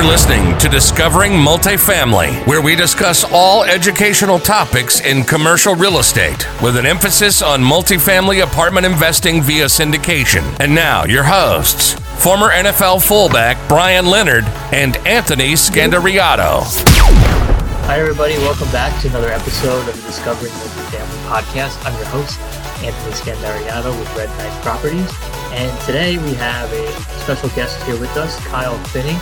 You're listening to Discovering Multifamily, where we discuss all educational topics in commercial real estate with an emphasis on multifamily apartment investing via syndication. And now, your hosts, former NFL fullback Brian Leonard and Anthony Scandariato. Hi, everybody. Welcome back to another episode of the Discovering Multifamily podcast. I'm your host, Anthony Scandariato with Red Knight Properties. And today we have a special guest here with us, Kyle Finney.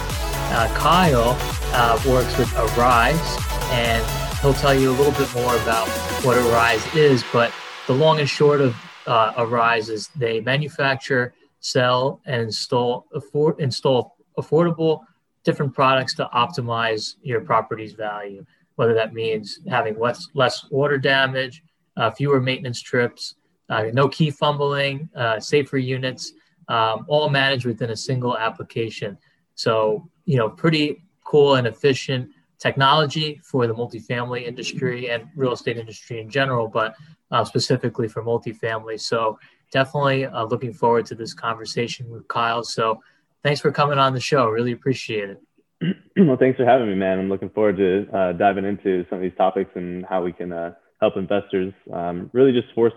Uh, Kyle uh, works with Arize, and he'll tell you a little bit more about what Arize is. But the long and short of uh, Arize is they manufacture, sell, and install afford, install affordable different products to optimize your property's value. Whether that means having less less water damage, uh, fewer maintenance trips, uh, no key fumbling, uh, safer units, um, all managed within a single application. So, you know, pretty cool and efficient technology for the multifamily industry and real estate industry in general, but uh, specifically for multifamily. So, definitely uh, looking forward to this conversation with Kyle. So, thanks for coming on the show. Really appreciate it. Well, thanks for having me, man. I'm looking forward to uh, diving into some of these topics and how we can uh, help investors um, really just force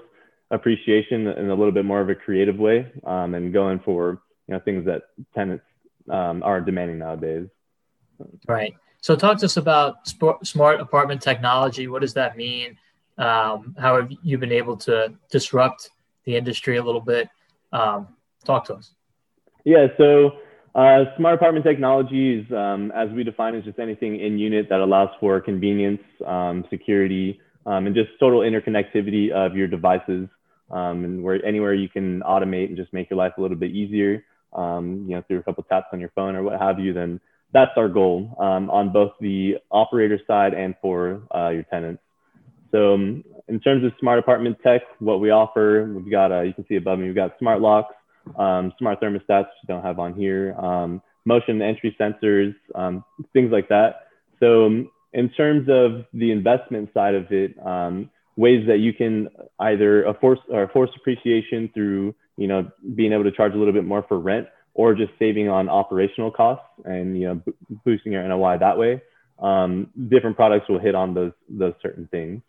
appreciation in a little bit more of a creative way um, and going for you know things that tenants um, are demanding nowadays. Right. So talk to us about smart apartment technology. What does that mean? Um, how have you been able to disrupt the industry a little bit? Um, talk to us. Yeah. So uh, smart apartment technology is, um, as we define, is just anything in unit that allows for convenience, um, security, and just total interconnectivity of your devices um, and where anywhere you can automate and just make your life a little bit easier, um, you know, through a couple taps on your phone or what have you, then that's our goal um, on both the operator side and for uh, your tenants. So um, in terms of smart apartment tech, what we offer, we've got, uh, you can see above me, we've got smart locks, um, smart thermostats, which don't have on here, um, motion entry sensors, things like that. So in terms of the investment side of it, ways that you can either a force or force appreciation through you know being able to charge a little bit more for rent or just saving on operational costs and you know b- boosting your NOI that way. Um, different products will hit on those those certain things.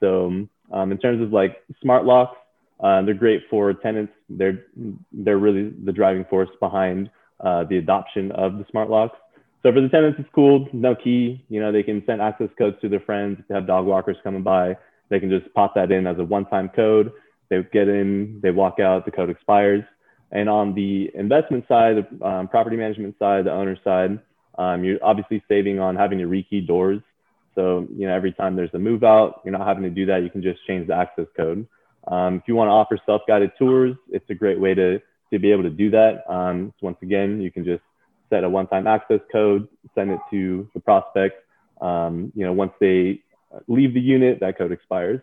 So um, in terms of like smart locks, uh, they're great for tenants. They're they're really the driving force behind uh, the adoption of the smart locks. So for the tenants, it's cool. No key. You know they can send access codes to their friends. If they have dog walkers coming by, they can just pop that in as a one-time code. They get in, they walk out, the code expires. And on the investment side, the um, property management side, the owner side, um, you're obviously saving on having to rekey doors. So, you know, every time there's a move out, you're not having to do that. You can just change the access code. Um, if you want to offer self-guided tours, it's a great way to, to be able to do that. Um, so once again, you can just set a one-time access code, send it to the prospect. Um, you know, once they leave the unit, that code expires,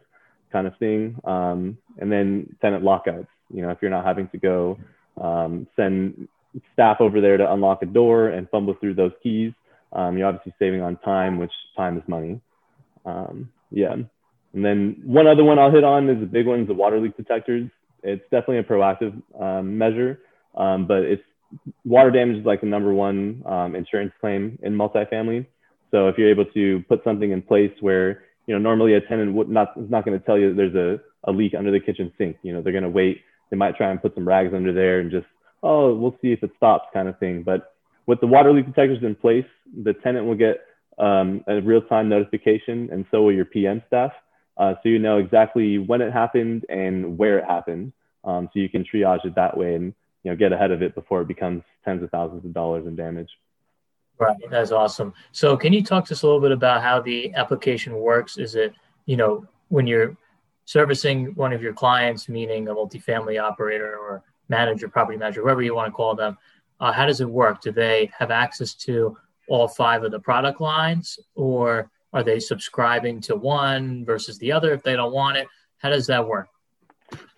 kind of thing. Um, and then tenant lockouts. You know, if you're not having to go um, send staff over there to unlock a door and fumble through those keys, um, you're obviously saving on time, which time is money. Um, yeah. And then one other one I'll hit on is the big one is the water leak detectors. It's definitely a proactive um, measure, um, but it's water damage is like the number one insurance claim in multifamily. So if you're able to put something in place where, you know, normally a tenant would not, is not going to tell you there's a, a leak under the kitchen sink. You know, they're going to wait. They might try and put some rags under there and just, oh, we'll see if it stops kind of thing. But with the water leak detectors in place, the tenant will get um, a real-time notification and so will your PM staff. Uh, so you know exactly when it happened and where it happened. Um, so you can triage it that way and, you know, get ahead of it before it becomes tens of thousands of dollars in damage. Right, that's awesome. So, can you talk to us a little bit about how the application works? Is it, you know, when you're servicing one of your clients, meaning a multifamily operator or manager, property manager, whoever you want to call them, uh, how does it work? Do they have access to all five of the product lines, or are they subscribing to one versus the other if they don't want it? How does that work?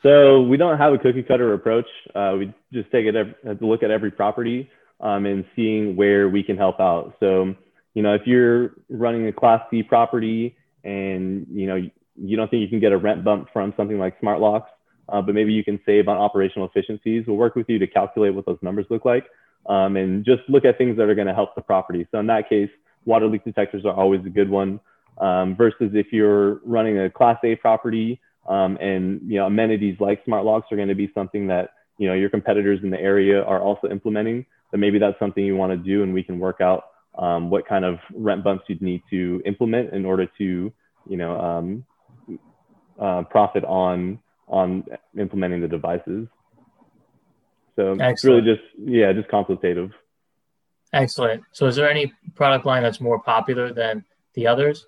So we don't have a cookie cutter approach. Uh, we just take it every, look at every property um, and seeing where we can help out. So, you know, if you're running a Class C property and you know you don't think you can get a rent bump from something like Smart Locks, uh, but maybe you can save on operational efficiencies, we'll work with you to calculate what those numbers look like. um, and just look at things that are going to help the property. So in that case, water leak detectors are always a good one. Um, versus if you're running a Class A property um, and you know amenities like smart locks are going to be something that you know your competitors in the area are also implementing, then maybe that's something you want to do, and we can work out um, what kind of rent bumps you'd need to implement in order to you know um, uh, profit on on implementing the devices. So Excellent. it's really just yeah, just consultative. Excellent. So is there any product line that's more popular than the others?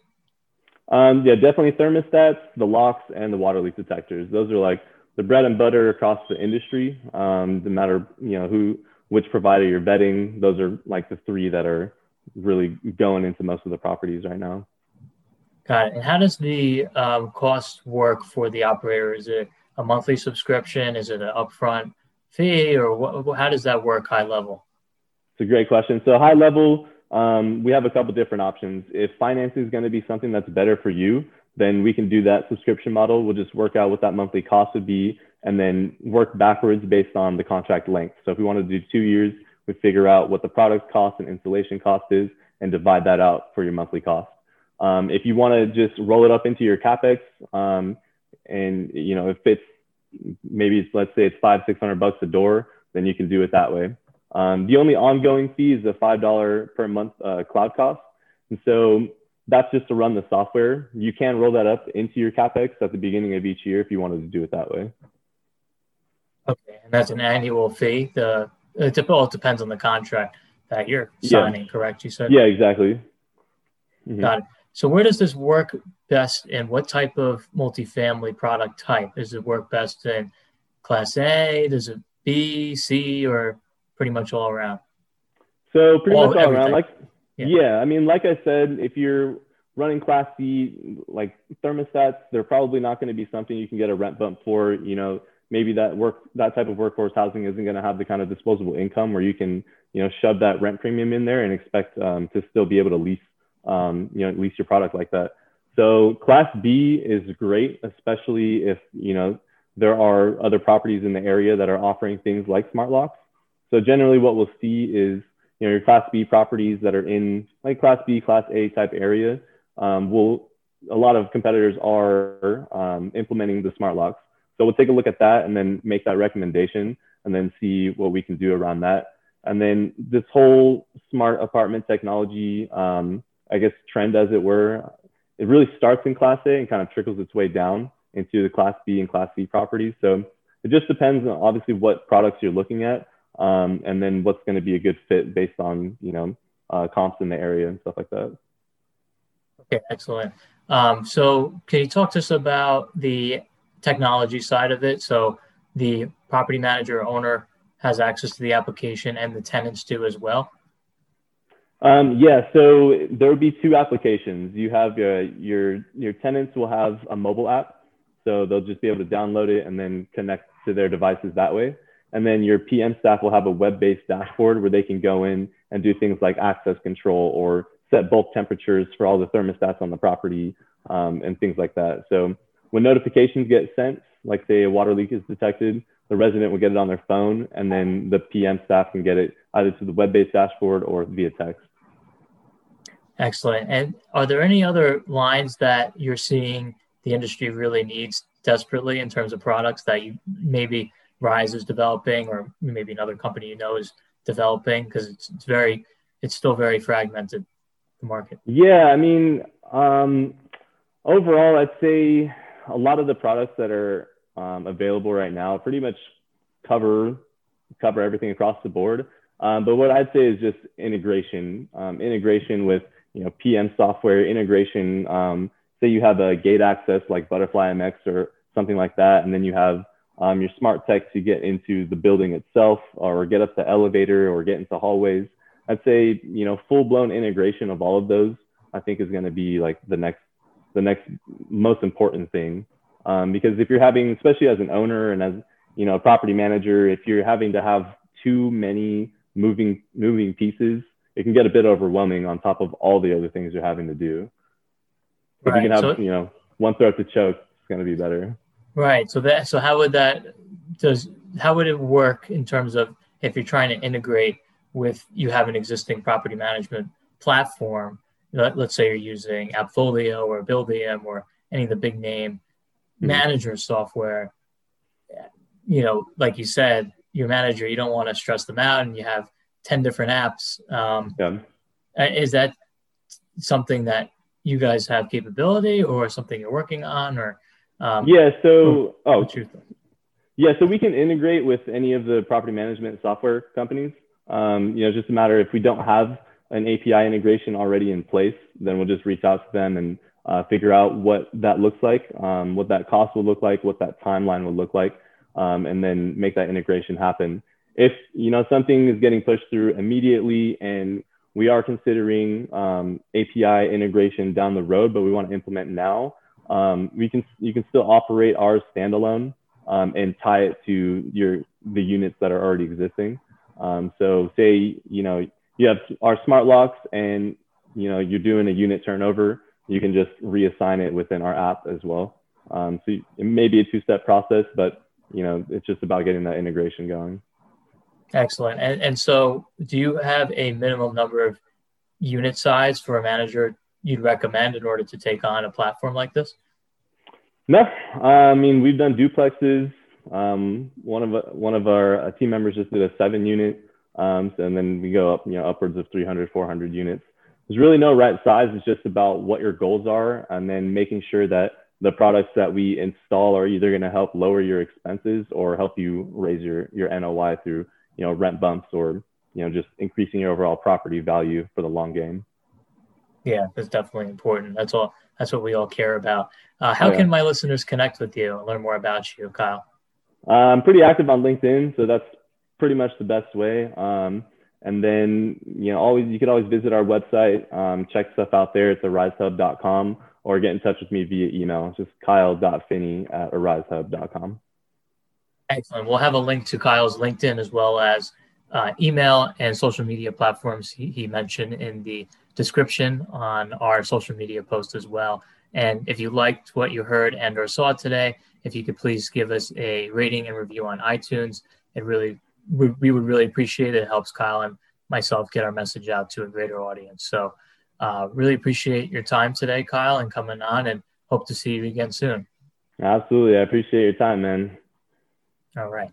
Um, yeah, definitely thermostats, the locks, and the water leak detectors. Those are like the bread and butter across the industry. Um, no matter you know who, which provider you're betting, those are like the three that are really going into most of the properties right now. Got it. And how does the um, cost work for the operator? Is it a monthly subscription? Is it an upfront fee, or what, how does that work high level? It's a great question. So high level, um, we have a couple different options. If financing is going to be something that's better for you, then we can do that subscription model. We'll just work out what that monthly cost would be and then work backwards based on the contract length. So if we want to do two years, we figure out what the product cost and installation cost is and divide that out for your monthly cost. Um, if you want to just roll it up into your capex, um, and you know if it's maybe it's, let's say it's five six hundred bucks a door, then you can do it that way. Um, the only ongoing fee is the five dollar per month uh, cloud cost, and so that's just to run the software. You can roll that up into your capex at the beginning of each year if you wanted to do it that way. Okay, and that's an annual fee. The it, all depends on the contract that you're signing. Yeah. Correct? You said. Yeah, exactly. Mm-hmm. Got it. So where does this work best and what type of multifamily product type? Does it work best in class A? Does it B, C, or pretty much all around? So pretty all, much all everything. around. Like yeah. yeah, I mean, like I said, if you're running class C, like thermostats, they're probably not going to be something you can get a rent bump for. You know, maybe that work that type of workforce housing isn't going to have the kind of disposable income where you can you know shove that rent premium in there and expect um, to still be able to lease um, you know, at least your product like that. So class B is great, especially if, you know, there are other properties in the area that are offering things like smart locks. So generally what we'll see is, you know, your class B properties that are in like class B, class A type area, um, will, a lot of competitors are um, implementing the smart locks. So we'll take a look at that and then make that recommendation and then see what we can do around that. And then this whole smart apartment technology, um, I guess, trend, as it were. It really starts in Class A and kind of trickles its way down into the Class B and Class C properties. So it just depends on obviously what products you're looking at, um, and then what's going to be a good fit based on you know uh, comps in the area and stuff like that. Okay, excellent. Um, so can you talk to us about the technology side of it? So the property manager owner has access to the application and the tenants do as well. Um, yeah, so there would be two applications. You have your, your, your tenants will have a mobile app. So they'll just be able to download it and then connect to their devices that way. And then your PM staff will have a web-based dashboard where they can go in and do things like access control or set bulk temperatures for all the thermostats on the property um, and things like that. So when notifications get sent, like say a water leak is detected, the resident will get it on their phone and then the PM staff can get it either to the web-based dashboard or via text. Excellent. And are there any other lines that you're seeing the industry really needs desperately in terms of products that you maybe Rise is developing, or maybe another company you know is developing? Because it's, it's very, it's still very fragmented, the market. Yeah, I mean, um, overall, I'd say a lot of the products that are um, available right now pretty much cover cover everything across the board. Um, but what I'd say is just integration, um, integration with you know, PM software integration. Um, say you have a gate access like Butterfly MX or something like that, and then you have um, your smart tech to get into the building itself or get up the elevator or get into hallways. I'd say, you know, full blown integration of all of those, I think is going to be like the next, the next most important thing. Um, because if you're having, especially as an owner and as, you know, a property manager, if you're having to have too many moving, moving pieces, it can get a bit overwhelming on top of all the other things you're having to do. If right. you can have, so, you know, one throat to choke, it's going to be better. Right. So that, so how would that, does, how would it work in terms of if you're trying to integrate with you have an existing property management platform. Let, us say you're using Appfolio or Buildium or any of the big name mm-hmm. manager software. You know, like you said, your manager, you don't want to stress them out, and you have ten different apps. Um, yeah. Uh, is that something that you guys have capability, or something you're working on, or um, yeah? So, oh, yeah, so we can integrate with any of the property management software companies. Um, you know, just a matter if we don't have an API integration already in place, then we'll just reach out to them and uh, figure out what that looks like, um, what that cost will look like, what that timeline will look like, um, and then make that integration happen. If you know something is getting pushed through immediately and we are considering um, API integration down the road, but we want to implement now, um, we can you can still operate ours standalone um, and tie it to your the units that are already existing. Um, so say you know you have our smart locks and you know you're doing a unit turnover, you can just reassign it within our app as well. Um, so it may be a two-step process, but you know it's just about getting that integration going. Excellent. And and so do you have a minimum number of unit size for a manager you'd recommend in order to take on a platform like this? No, I mean we've done duplexes. Um, one of one of our team members just did a seven unit, um, and then we go up, you know, upwards of 300, 400 units. There's really no right size. It's just about what your goals are, and then making sure that the products that we install are either going to help lower your expenses or help you raise your your NOI through, you know, rent bumps or you know just increasing your overall property value for the long game. Yeah, that's definitely important. That's all. That's what we all care about. Uh, how yeah. can my listeners connect with you and learn more about you, Kyle? Uh, I'm pretty active on LinkedIn, so that's pretty much the best way. Um, and then, you know, always you could always visit our website, um, check stuff out there. It's arizehub.com or get in touch with me via email. It's just kyle.finney at arizehub.com. Excellent. We'll have a link to Kyle's LinkedIn as well as uh, email and social media platforms he, he mentioned in the description on our social media post as well. And if you liked what you heard and or saw today, if you could please give us a rating and review on iTunes, it really we, we would really appreciate it. It helps Kyle and myself get our message out to a greater audience. So uh, really appreciate your time today, Kyle, and coming on and hope to see you again soon. Absolutely. I appreciate your time, man. All right.